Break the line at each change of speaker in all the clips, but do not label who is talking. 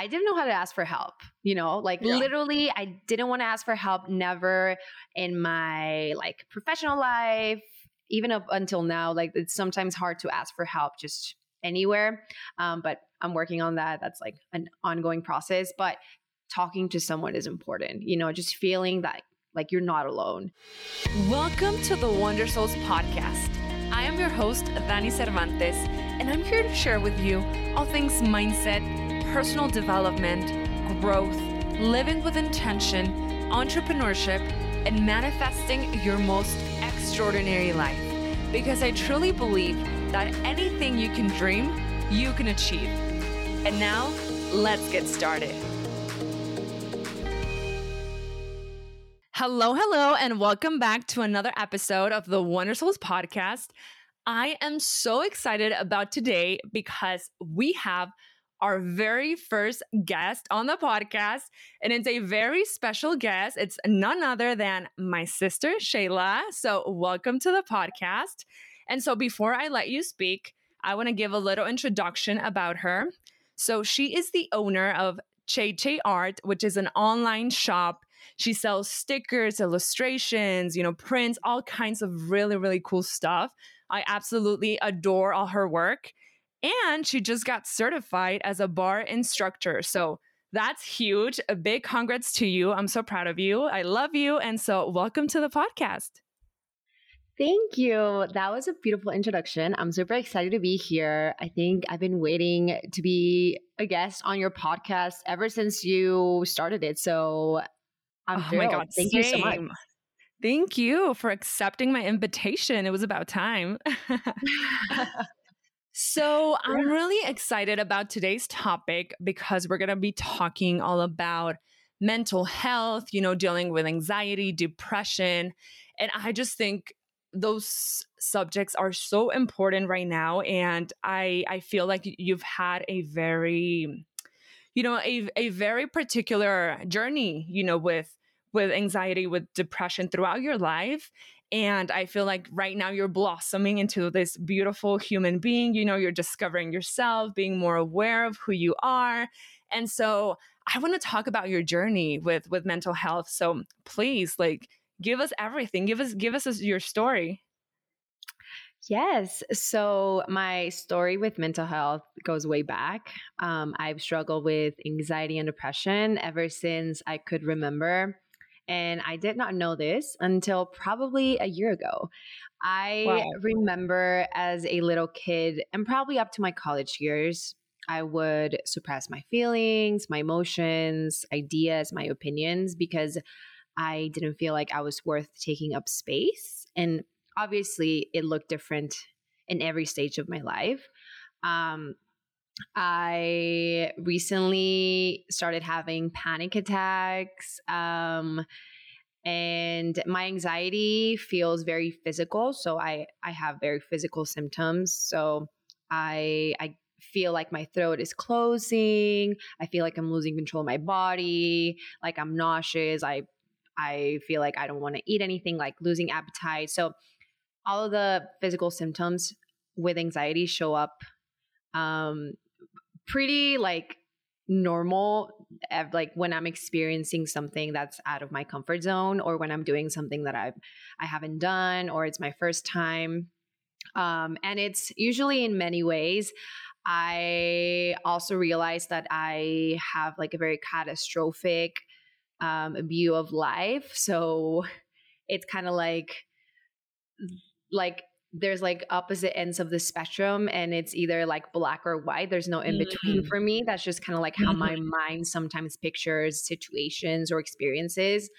I didn't know how to ask for help, you know, like yeah. literally I didn't want to ask for help never in my like professional life, even up until now. Like it's sometimes hard to ask for help just anywhere. Um, but I'm working on that. That's like an ongoing process. But talking to someone is important, you know, just feeling that like you're not alone.
Welcome to the Wonder Souls podcast. I am your host, Dani Cervantes, and I'm here to share with you all things mindset personal development, growth, living with intention, entrepreneurship, and manifesting your most extraordinary life. Because I truly believe that anything you can dream, you can achieve. And now, let's get started. Hello, hello, and welcome back to another episode of the Wonder Souls podcast. I am so excited about today because we have our very first guest on the podcast. And it's a very special guest. It's none other than my sister, Shayla. So, welcome to the podcast. And so, before I let you speak, I want to give a little introduction about her. So, she is the owner of Zhe Zhe Art, which is an online shop. She sells stickers, illustrations, you know, prints, all kinds of really, really cool stuff. I absolutely adore all her work. And she just got certified as a barre instructor. So that's huge. A big congrats to you. I'm so proud of you. I love you. And so, welcome to the podcast.
Thank you. That was a beautiful introduction. I'm super excited to be here. I think I've been waiting to be a guest on your podcast ever since you started it. So I'm oh my God, thank same. you so much.
Thank you for accepting my invitation. It was about time. So, I'm really excited about today's topic because we're going to be talking all about mental health, you know, dealing with anxiety, depression. And I just think those subjects are so important right now and I I feel like you've had a very you know, a a very particular journey, you know, with with anxiety, with depression throughout your life. And I feel like right now you're blossoming into this beautiful human being. You know, you're discovering yourself, being more aware of who you are. And so I want to talk about your journey with with mental health. So please, like, give us everything. Give us give us your story.
Yes. So my story with mental health goes way back. Um, I've struggled with anxiety and depression ever since I could remember. And I did not know this until probably a year ago. I wow. remember as a little kid and probably up to my college years, I would suppress my feelings, my emotions, ideas, my opinions because I didn't feel like I was worth taking up space. And obviously, it looked different in every stage of my life. Um, I recently started having panic attacks. Um, and my anxiety feels very physical. So I, I have very physical symptoms. So I, I feel like my throat is closing. I feel like I'm losing control of my body. Like I'm nauseous. I, I feel like I don't want to eat anything, like losing appetite. So all of the physical symptoms with anxiety show up um, pretty like normal like when i'm experiencing something that's out of my comfort zone or when i'm doing something that i've i haven't done or it's my first time. Um, and it's usually in many ways. I also realize that i have like a very catastrophic um, view of life. So it's kind of like like there's like opposite ends of the spectrum and it's either like black or white there's no in between mm-hmm. for me that's just kind of like how my mm-hmm. mind sometimes pictures situations or experiences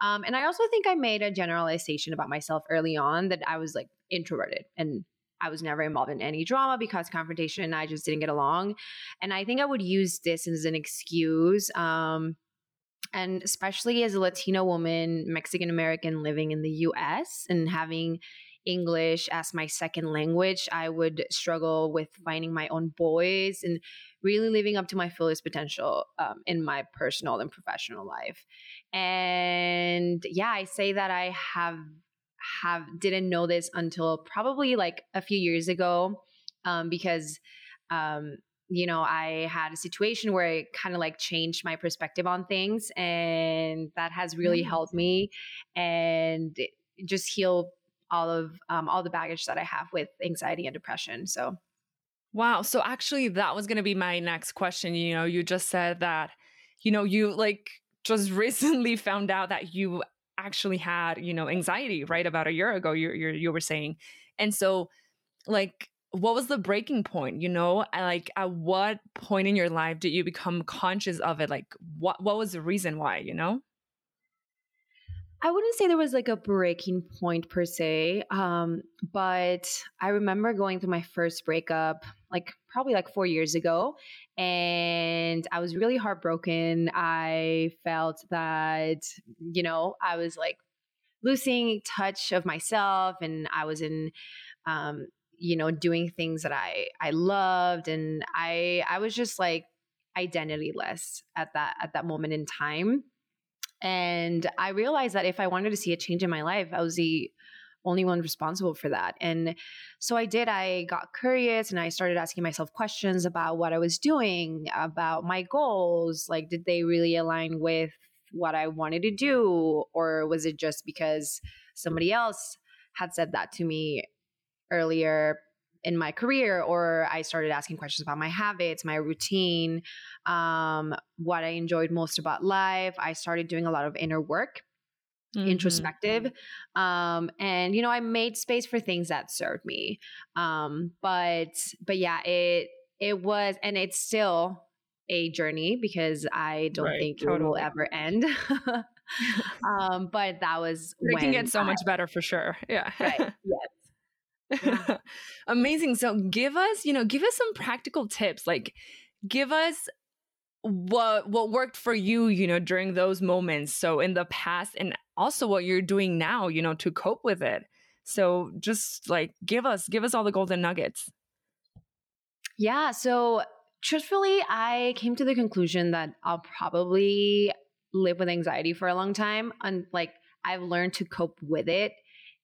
um, and i also think i made a generalization about myself early on that i was like introverted and i was never involved in any drama because confrontation and i just didn't get along and i think i would use this as an excuse um, and especially as a Latino woman, Mexican American living in the US and having English as my second language, I would struggle with finding my own voice and really living up to my fullest potential um, in my personal and professional life. And yeah, I say that I have have didn't know this until probably like a few years ago um, because um, you know, I had a situation where it kind of like changed my perspective on things, and that has really mm-hmm. helped me and just heal all of um, all the baggage that I have with anxiety and depression. So,
wow. So actually, that was going to be my next question. You know, you just said that, you know, you like just recently found out that you actually had, you know, anxiety right about a year ago. You you you were saying, and so like what was the breaking point you know like at what point in your life did you become conscious of it like what what was the reason why you know
I wouldn't say there was like a breaking point per se, um, but I remember going through my first breakup, like probably like four years ago, and I was really heartbroken. I felt that, you know, I was like losing touch of myself, and I was in um, you know doing things that i i loved and i i was just like identityless at that at that moment in time and i realized that if i wanted to see a change in my life i was the only one responsible for that. And so i did. I got curious and i started asking myself questions about what i was doing about my goals. Like did they really align with what i wanted to do? Or was it just because somebody else had said that to me earlier in my career or i started asking questions about my habits my routine um, what i enjoyed most about life. I started doing a lot of inner work mm-hmm. introspective um, and you know i made space for things that served me. Um, but but yeah it it was and it's still a journey because i don't right, think totally. it will ever end. Um, but that was
it can get so I, much better for sure yeah.
Right yes
Amazing. So give us, you know, give us some practical tips. Like give us what what worked for you, you know, during those moments. So in the past and also what you're doing now, you know, to cope with it. So just like give us give us all the golden nuggets.
Yeah, so truthfully, I came to the conclusion that I'll probably live with anxiety for a long time and like I've learned to cope with it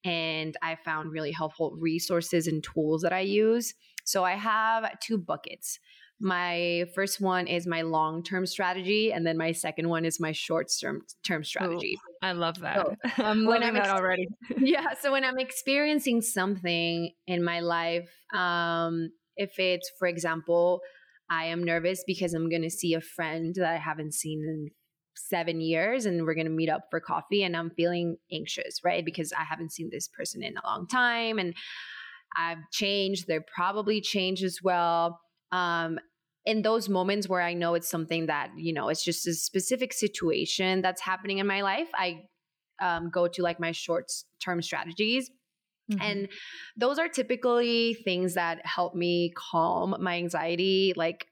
and I found really helpful resources and tools that I use. So I have two buckets. My first one is my long term strategy, and then my second one is my short term term strategy.
Ooh, I love that. So I'm loving I'm that already.
yeah. So when I'm experiencing something in my life, um, if it's, for example, I am nervous because I'm going to see a friend that I haven't seen in seven years and we're going to meet up for coffee and I'm feeling anxious, right? Because I haven't seen this person in a long time and I've changed. They're probably changed as well. Um, in those moments where I know it's something that, you know, it's just a specific situation that's happening in my life, I um, go to like my short term strategies. Mm-hmm. And those are typically things that help me calm my anxiety. Like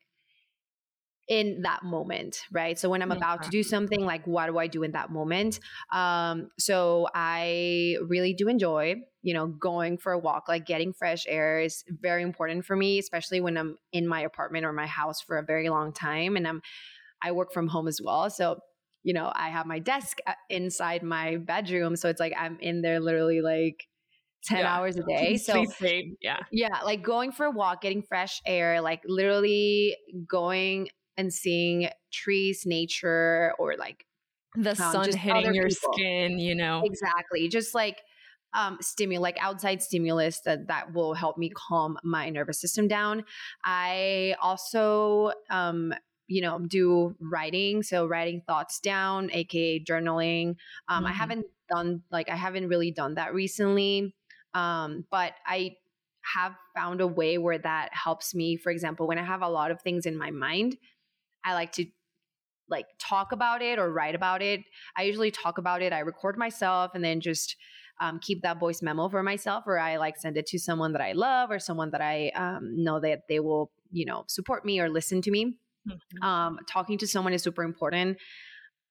in that moment, right? So when I'm about to do something, like what do I do in that moment? Um, so I really do enjoy, you know, going for a walk, like getting fresh air is very important for me, especially when I'm in my apartment or my house for a very long time. And I'm, I work from home as well. So, you know, I have my desk uh, inside my bedroom. So it's like I'm in there literally like 10 yeah. hours a day. So,
yeah.
Yeah. Like going for a walk, getting fresh air, like literally going and seeing trees, nature, or like
the sun hitting your people. skin, you know.
Exactly. Just like um stimulus like outside stimulus that that will help me calm my nervous system down. I also um you know do writing so writing thoughts down aka journaling um mm-hmm. i haven't done like i haven't really done that recently um but i have found a way where that helps me for example when i have a lot of things in my mind I like to like talk about it or write about it. I usually talk about it. I record myself and then just um, keep that voice memo for myself, or I like send it to someone that I love or someone that I um, know that they will, you know, support me or listen to me. Mm-hmm. Um, talking to someone is super important.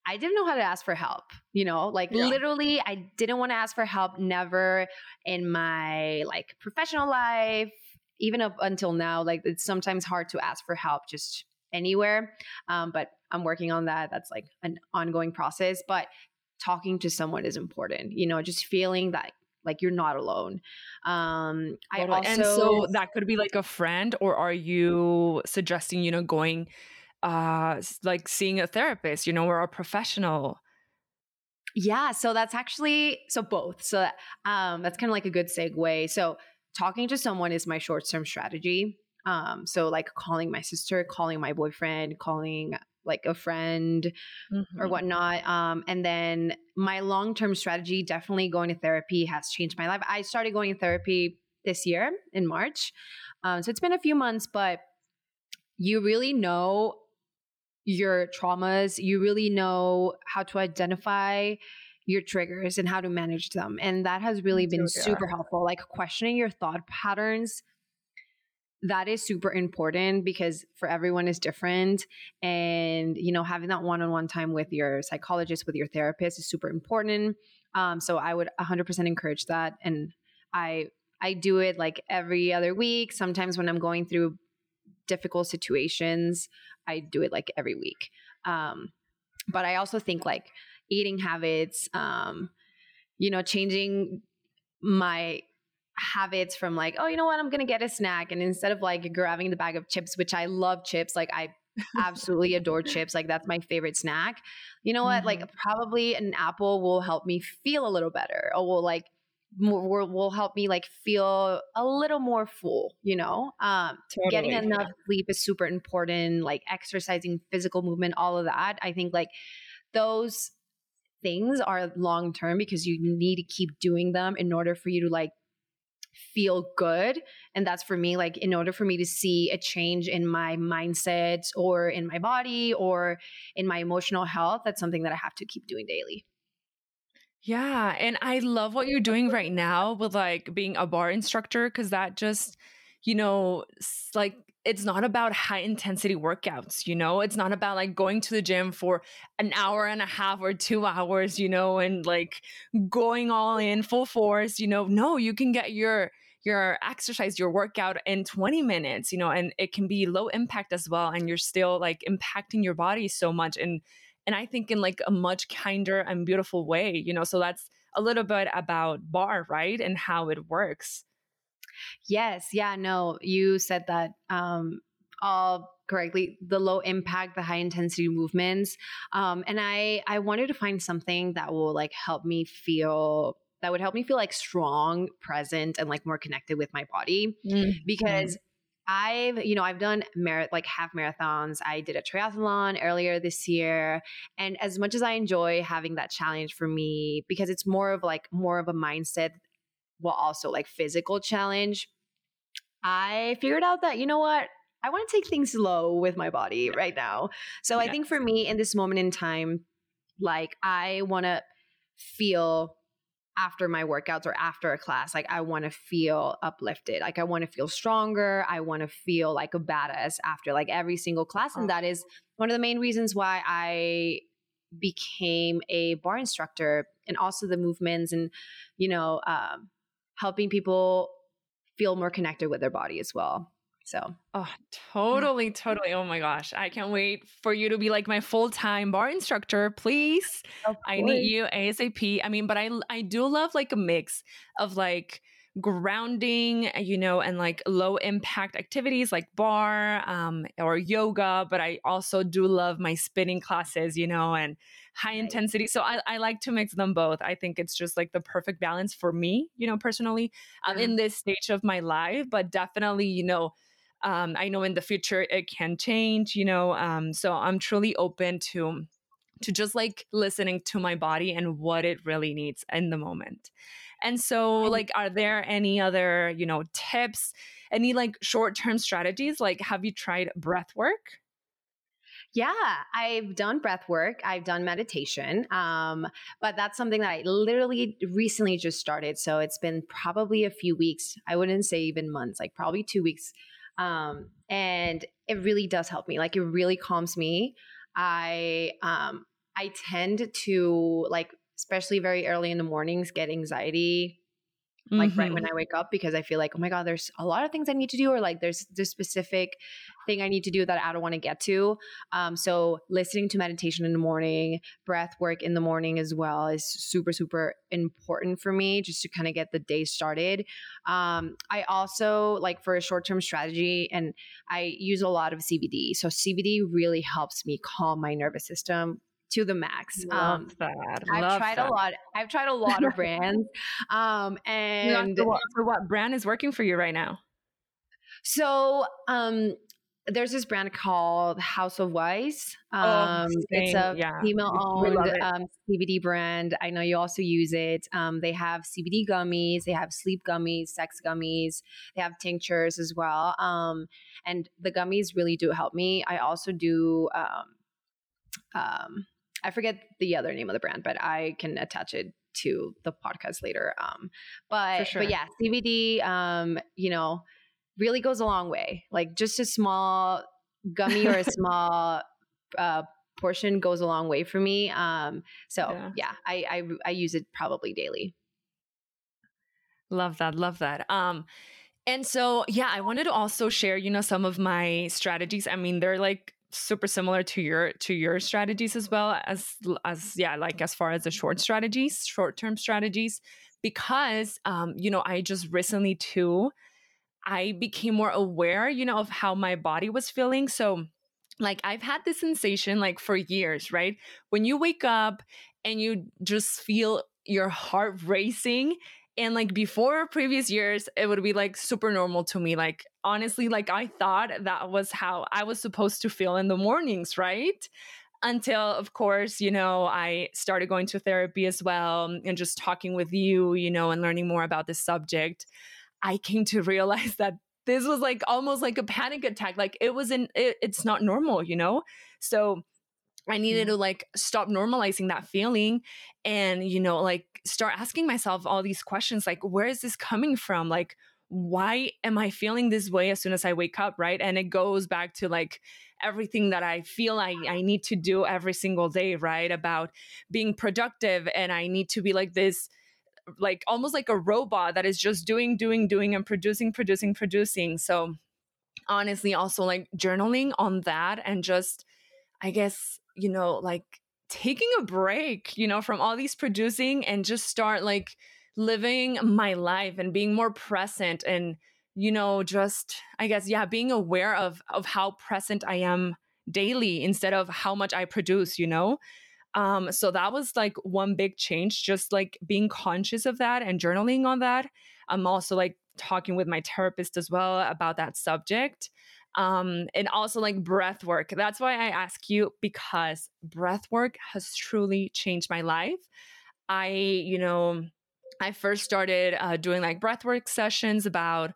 I didn't know how to ask for help, you know, like yeah. literally, I didn't want to ask for help. Never in my like professional life, even up until now. Like it's sometimes hard to ask for help just anywhere. Um, but I'm working on that. That's like an ongoing process. But talking to someone is important, you know, just feeling that like you're not alone um
i also and so that could be like a friend or are you suggesting you know going uh like seeing a therapist you know or a professional
yeah so that's actually so both so um that's kind of like a good segue so talking to someone is my short-term strategy um so like calling my sister calling my boyfriend calling like a friend mm-hmm. or whatnot. Um, and then my long term strategy, definitely going to therapy, has changed my life. I started going to therapy this year in March. Um, so it's been a few months, but you really know your traumas. You really know how to identify your triggers and how to manage them. And that has really been super helpful. Like questioning your thought patterns that is super important because for everyone is different. And you know having that one-on-one time with your psychologist with your therapist is super important. Um, so i would 100% encourage that. And i i do it like every other week. Sometimes when i'm going through difficult situations i do it like every week. Um, but i also think like eating habits um, you know changing my habits from like, oh, you know what, I'm gonna get a snack, and instead of like grabbing the bag of chips, which I love chips, like I absolutely adore chips, like that's my favorite snack. You know what, mm-hmm. like probably an apple will help me feel a little better, or will like will, will help me like feel a little more full you know um totally. getting enough sleep is super important like exercising physical movement all of that i think like those things are long term because you need to keep doing them in order for you to like feel good. And that's for me, like, in order for me to see a change in my mindset or in my body or in my emotional health, that's something that I have to keep doing daily.
Yeah. And I love what you're doing right now with like being a barre instructor because that just, you know, like it's not about high intensity workouts, you know? It's not about like going to the gym for an hour and a half or 2 hours, you know, and like going all in full force, you know. No, you can get your your exercise, your workout in 20 minutes, you know, and it can be low impact as well and you're still like impacting your body so much and and I think in like a much kinder and beautiful way, you know. So that's a little bit about barre, right? And how it works.
Yes. Yeah. No, you said that um, all correctly. The low impact, the high intensity movements, um, and I I wanted to find something that will like help me feel that would help me feel like strong, present, and like more connected with my body mm-hmm. because. I've, you know, I've done mar- like half marathons. I did a triathlon earlier this year. And as much as I enjoy having that challenge for me, because it's more of like more of a mindset while also like physical challenge, I figured out that, you know what? I want to take things slow with my body right now. So yes. I think for me in this moment in time, like I want to feel after my workouts or after a class, like I want to feel uplifted. Like I want to feel stronger. I want to feel like a badass after like every single class. And that is one of the main reasons why I became a barre instructor and also the movements and, you know, um, helping people feel more connected with their body as well. So,
oh, totally, totally. Oh my gosh. I can't wait for you to be like my full time barre instructor, please. I need you ASAP. I mean, but I, I do love like a mix of like, grounding, you know, and like low impact activities like barre um, or yoga. But I also do love my spinning classes, you know, and high right. intensity. So I, I like to mix them both. I think it's just like the perfect balance for me, you know, personally. I'm in this stage of my life, but definitely, you know, um, I know in the future it can change, you know. Um, so I'm truly open to to just like listening to my body and what it really needs in the moment. And so, like, are there any other, you know, tips, any like short term strategies? Like, have you tried breath work?
Yeah, I've done breath work. I've done meditation. Um, but that's something that I literally recently just started. So it's been probably a few weeks. I wouldn't say even months, like probably two weeks. Um, and it really does help me. Like it really calms me. I um I tend to like especially very early in the mornings, get anxiety like mm-hmm. right when mm-hmm. I wake up because I feel like, oh my God, there's a lot of things I need to do, or like there's this specific thing I need to do that I don't want to get to. Um, so listening to meditation in the morning, breath work in the morning as well is super, super important for me just to kind of get the day started. Um, I also like for a short term strategy, and I use a lot of CBD. So CBD really helps me calm my nervous system to the max.
Love um, that.
I've
Love
tried
that.
a lot. I've tried a lot of brands. Um, and
so what, so what brand is working for you right now?
So, um, there's this brand called House of Wise.
Oh, um, oh,
it's a yeah. female-owned um, CBD brand. I know you also use it. Um, they have CBD gummies, they have sleep gummies, sex gummies, they have tinctures as well. Um, and the gummies really do help me. I also do. I forget the other name of the brand, but I can attach it to the podcast later. Um, but sure. but yeah, CBD. Um, you know, really goes a long way. Like just a small gummy or a small uh, portion goes a long way for me. Um, so yeah, yeah I, I I use it probably daily.
Love that. Love that. Um, and so yeah, I wanted to also share, you know, some of my strategies. I mean, they're like super similar to your to your strategies as well as as yeah like as far as the short strategies short term strategies because um you know i just recently too i became more aware you know of how my body was feeling. So like i've had this sensation like for years right? When you wake up and you just feel your heart racing and like before previous years it would be like super normal to me like honestly like i thought that was how i was supposed to feel in the mornings right? Until of course you know i started going to therapy as well and just talking with you you know and learning more about this subject i came to realize that this was like almost like a panic attack like it wasn't it, it's not normal you know? So I needed mm-hmm. to like stop normalizing that feeling and, you know, like start asking myself all these questions like, where is this coming from? Like, why am I feeling this way as soon as I wake up? Right. And it goes back to like everything that I feel I, I need to do every single day, right? About being productive. And I need to be like this, like almost like a robot that is just doing, doing, doing, and producing, producing, producing. So, honestly, also like journaling on that and just, I guess, you know, like taking a break, you know, from all these producing and just start like living my life and being more present and you know just i guess yeah being aware of of how present i am daily instead of how much i produce you know? Um so that was like one big change just like being conscious of that and journaling on that. I'm also like talking with my therapist as well about that subject um, and also like breath work. That's why I ask you because breath work has truly changed my life. I, you know, I first started uh, doing like breath work sessions about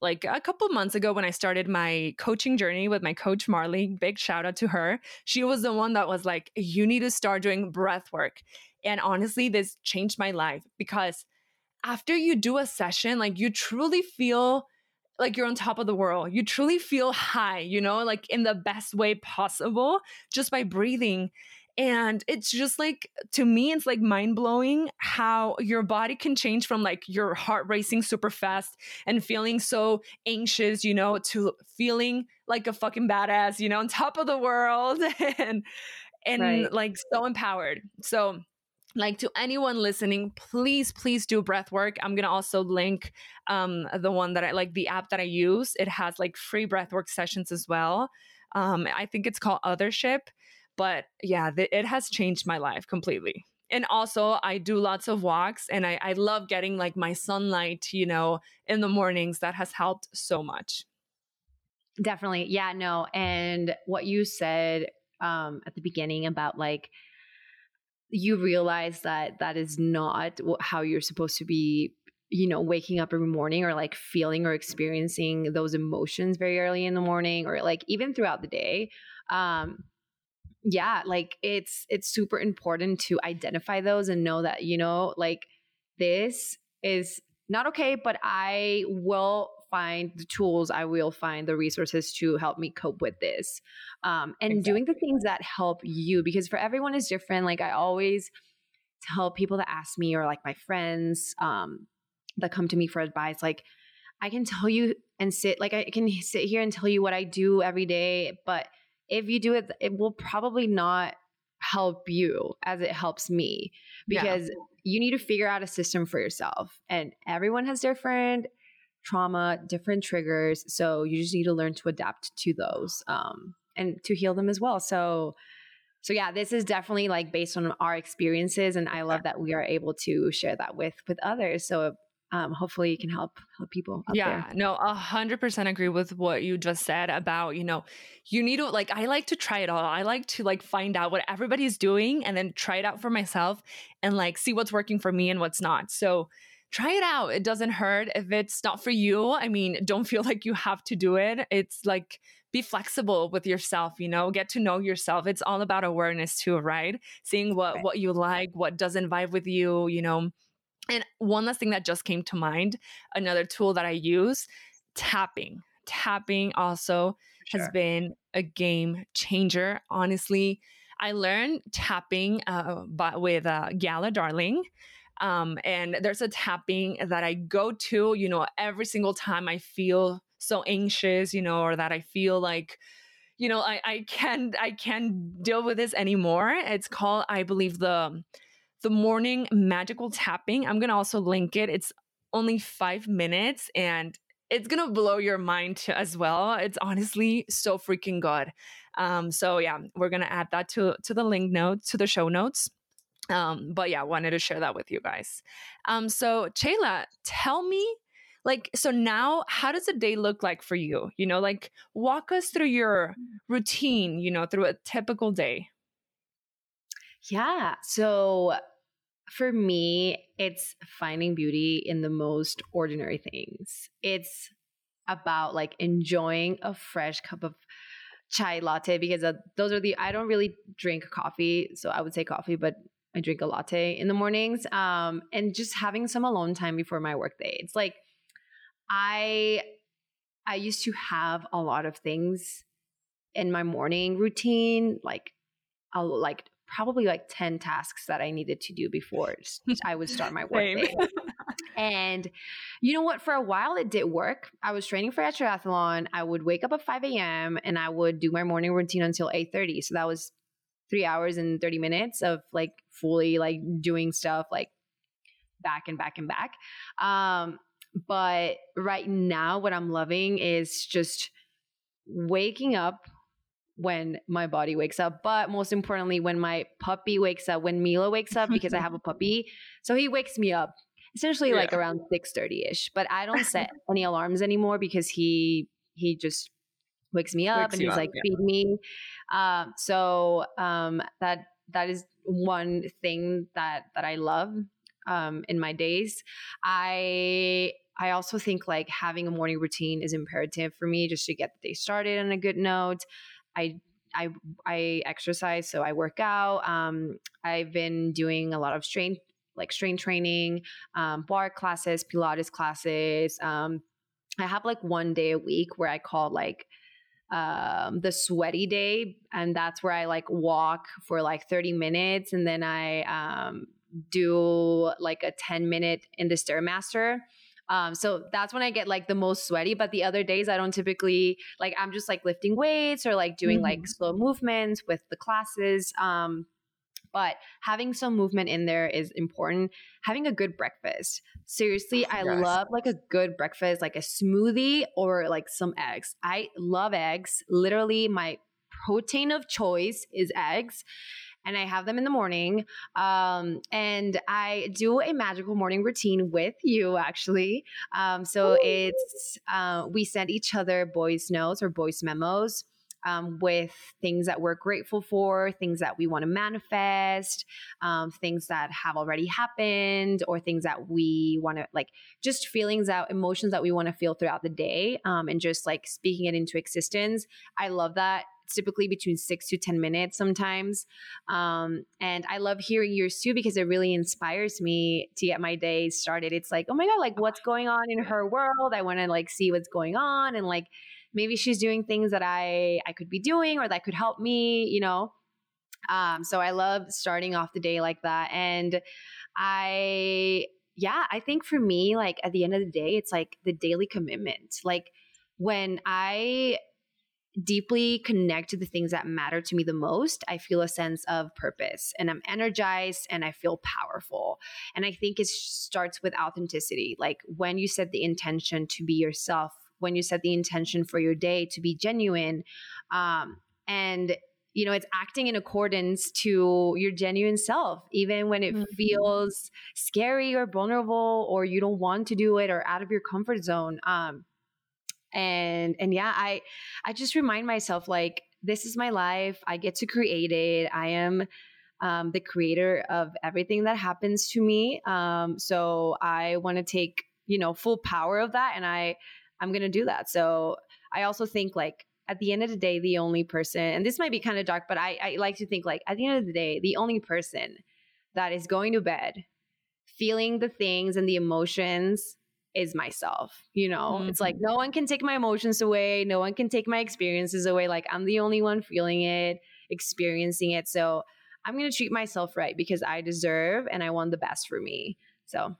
like a couple months ago when I started my coaching journey with my coach Marley. Big shout out to her. She was the one that was like, you need to start doing breath work. And honestly, this changed my life because after you do a session, like you truly feel like you're on top of the world. You truly feel high, you know, like in the best way possible just by breathing. And it's just like, to me, it's like mind blowing how your body can change from like your heart racing super fast and feeling so anxious, you know, to feeling like a fucking badass, you know, on top of the world and, and right. like so empowered. So, like to anyone listening please please do breath work i'm gonna also link um, the one that i like the app that i use. It has like free breath work sessions as well. Um, i think it's called othership but yeah th- it has changed my life completely. And also i do lots of walks and I, I love getting like my sunlight you know in the mornings. That has helped so much.
Definitely. Yeah no and what you said um, at the beginning about like you realize that that is not how you're supposed to be you know waking up every morning or like feeling or experiencing those emotions very early in the morning or like even throughout the day um yeah like it's it's super important to identify those and know that you know like this is not okay but i will find the tools i will find the resources to help me cope with this um, and exactly. doing the things that help you because for everyone is different like i always tell people that ask me or like my friends um, that come to me for advice like i can tell you and sit like i can sit here and tell you what i do every day but if you do it it will probably not help you as it helps me because yeah. you need to figure out a system for yourself and everyone has different trauma different triggers. So you just need to learn to adapt to those um, and to heal them as well. So so yeah this is definitely like based on our experiences and i love that we are able to share that with with others. So um, hopefully it can help help people
yeah
there.
no a hundred percent agree with what you just said about you know you need to like i like to try it all. I like to like find out what everybody's doing and then try it out for myself and like see what's working for me and what's not. So try it out it doesn't hurt if it's not for you i mean don't feel like you have to do it it's like be flexible with yourself you know get to know yourself it's all about awareness too right seeing what right. what you like what doesn't vibe with you you know and one last thing that just came to mind another tool that I use tapping. Tapping also sure. has been a game changer. Honestly, I learned tapping uh, by, with uh, Gala Darling. Um, and there's a tapping that I go to, you know, every single time I feel so anxious, you know, or that I feel like, you know, I, I can't I can't deal with this anymore. It's called, I believe, the the morning magical tapping. I'm to also link it. It's only five minutes and it's to blow your mind as well. It's honestly so freaking good. Um, so yeah, we're to add that to, to the link notes, to the show notes. Um, but yeah, wanted to share that with you guys. Um, so Chayla, tell me like so now how does a day look like for you you know like walk us through your routine you know through a typical day
yeah so for me, it's finding beauty in the most ordinary things. It's about like enjoying a fresh cup of chai latte because uh, those are the I don't really drink coffee, so I would say coffee, but I drink a latte in the mornings. Um, and just having some alone time before my workday. It's like I I used to have a lot of things in my morning routine, like like probably like 10 tasks that I needed to do before I would start my work day. and you know what? For a while, it did work. I was training for a triathlon. I would wake up at 5 a.m. and I would do my morning routine until 8.30. So that was three hours and 30 minutes of like fully like doing stuff like back and back and back. Um, but right now, what I'm loving is just waking up when my body wakes up, but most importantly, when my puppy wakes up, when Milo wakes up, because I have a puppy. So he wakes me up essentially yeah. like around 6 30 ish. But I don't set any alarms anymore because he he just wakes me up wakes and he's up, like, yeah. feed me. Um, so um, that that is one thing that that I love um, in my days. I I also think like having a morning routine is imperative for me just to get the day started on a good note. I I I exercise, so I work out. Um, I've been doing a lot of strength like strength training, um, barre classes, Pilates classes. Um, I have like one day a week where I call like um, the sweaty day, and that's where I like walk for like 30 minutes, and then I um, do like a 10 minute in the stairmaster. Um, so that's when I get like the most sweaty. But the other days, I don't typically like, I'm just like lifting weights or like doing mm-hmm. like slow movements with the classes. Um, but having some movement in there is important. Having a good breakfast. Seriously, I yes. love like a good breakfast, like a smoothie or like some eggs. I love eggs. Literally, my protein of choice is eggs and I have them in the morning. Um, and I do a magical morning routine with you, actually. Um, so Ooh. it's uh, we send each other voice notes or voice memos. Um, with things that we're grateful for, things that we want to manifest, um, things that have already happened, or things that we want to like just feelings out, emotions that we want to feel throughout the day, um, and just like speaking it into existence. I love that It's typically between six to 10 minutes sometimes. Um, and I love hearing yours too because it really inspires me to get my day started. It's like, oh my God, like what's going on in her world? I want to like see what's going on and like maybe she's doing things that I I could be doing or that could help me, you know. Um, so I love starting off the day like that. And I yeah, I think for me, like at the end of the day, it's like the daily commitment. Like when I deeply connect to the things that matter to me the most, I feel a sense of purpose and I'm energized and I feel powerful. And I think it starts with authenticity. Like when you set the intention to be yourself, when you set the intention for your day to be genuine, um, and you know it's acting in accordance to your genuine self even when it mm-hmm. feels scary or vulnerable or you don't want to do it or out of your comfort zone um and and yeah i i just remind myself like this is my life. I get to create it. I am um, the creator of everything that happens to me. Um, so i want to take you know full power of that and i i'm gonna do that so i also think like at the end of the day the only person and this might be kind of dark but I, I like to think like at the end of the day the only person that is going to bed feeling the things and the emotions is myself. You know, mm-hmm. it's like mm-hmm. no one can take my emotions away. No one can take my experiences away. Like I'm the only one feeling it, experiencing it. So I'm going to treat myself right because I deserve and I want the best for me. So,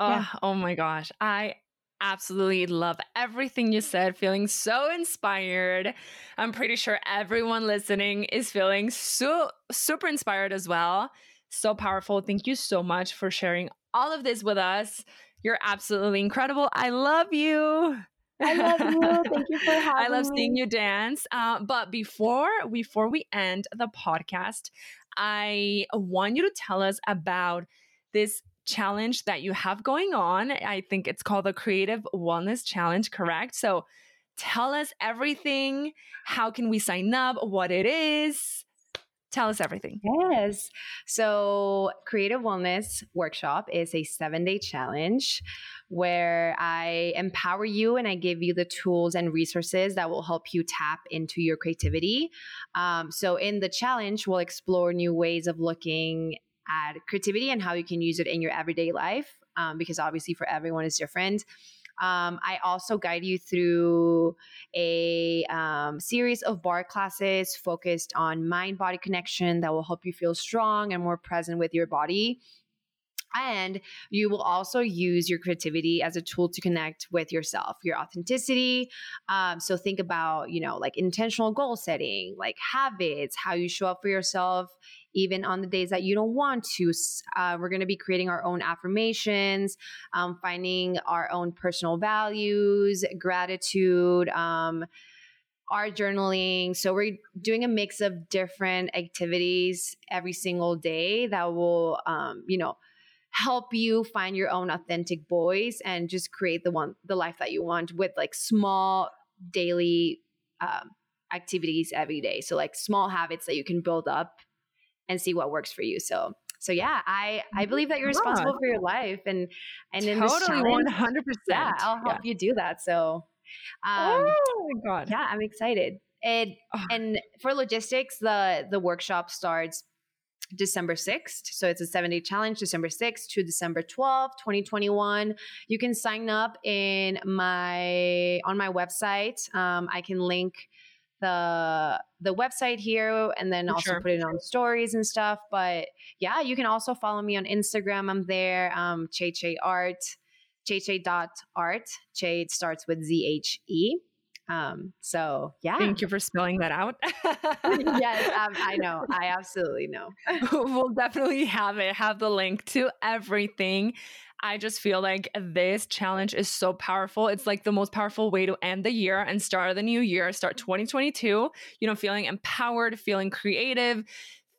oh, yeah. oh my gosh. I absolutely love everything you said, feeling so inspired. I'm pretty sure everyone listening is feeling so super inspired as well. So powerful. Thank you so much for sharing all of this with us. You're absolutely incredible. I love you.
I love you. Thank you for having me.
I love seeing you dance. Uh, but before before we end the podcast, I want you to tell us about this challenge that you have going on. I think it's called the Creative Wellness Challenge, correct? So tell us everything. How can we sign up? What it is? Tell us everything.
Yes. So, Creative Wellness Workshop is a seven day challenge where I empower you and I give you the tools and resources that will help you tap into your creativity. Um, so, in the challenge, we'll explore new ways of looking at creativity and how you can use it in your everyday life um, because obviously for everyone is different. Um, I also guide you through a um, series of barre classes focused on mind body connection that will help you feel strong and more present with your body. And you will also use your creativity as a tool to connect with yourself, your authenticity. Um, so think about, you know, like intentional goal setting, like habits, how you show up for yourself even on the days that you don't want to. Uh, we're going to be creating our own affirmations, um, finding our own personal values, gratitude. Um, art journaling. So we're doing a mix of different activities every single day that will, um, you know, help you find your own authentic voice and just create the one, the life that you want with like small daily um, activities every day. So like small habits that you can build up and see what works for you. So so yeah, I I believe that you're responsible for your life and and in
totally one hundred percent.
Yeah, I'll help yeah. you do that. So
um, oh my god,
yeah, I'm excited. And oh. and for logistics, the the workshop starts December 6th. So it's a seven day challenge, December 6th to December 12th, 2021. You can sign up in my on my website. Um, I can link the the website here and then also sure. put it on stories and stuff. But yeah, you can also follow me on Instagram. I'm there. Um Zhe Zhe Art, Zhe Zhe dot art. Zhe starts with Z H E. Um, so yeah.
Thank you for spelling that out.
yes, um, I know. I absolutely know.
we'll definitely have it, have the link to everything. I just feel like this challenge is so powerful. It's like the most powerful way to end the year and start the new year, start 2022, you know, feeling empowered, feeling creative,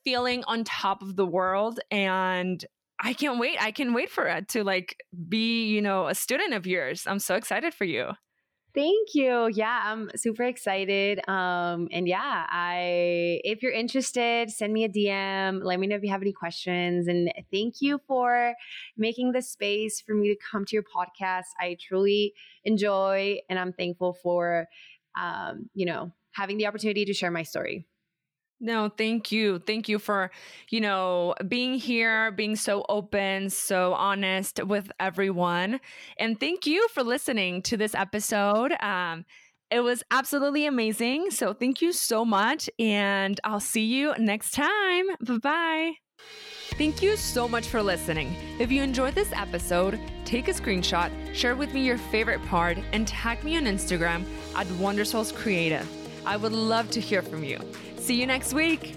feeling on top of the world. And I can't wait. I can wait for it to like be, you know, a student of yours. I'm so excited for you.
Thank you. Yeah, I'm super excited. Um, and yeah, I if you're interested, send me a DM. Let me know if you have any questions. And thank you for making the space for me to come to your podcast. I truly enjoy and I'm thankful for um, you know, having the opportunity to share my story.
No, thank you. Thank you for, you know, being here, being so open, so honest with everyone. And thank you for listening to this episode. Um, it was absolutely amazing. So thank you so much. And I'll see you next time. Bye bye. Thank you so much for listening. If you enjoyed this episode, take a screenshot, share with me your favorite part, and tag me on Instagram at Wondersouls Creative. I would love to hear from you. See you next week.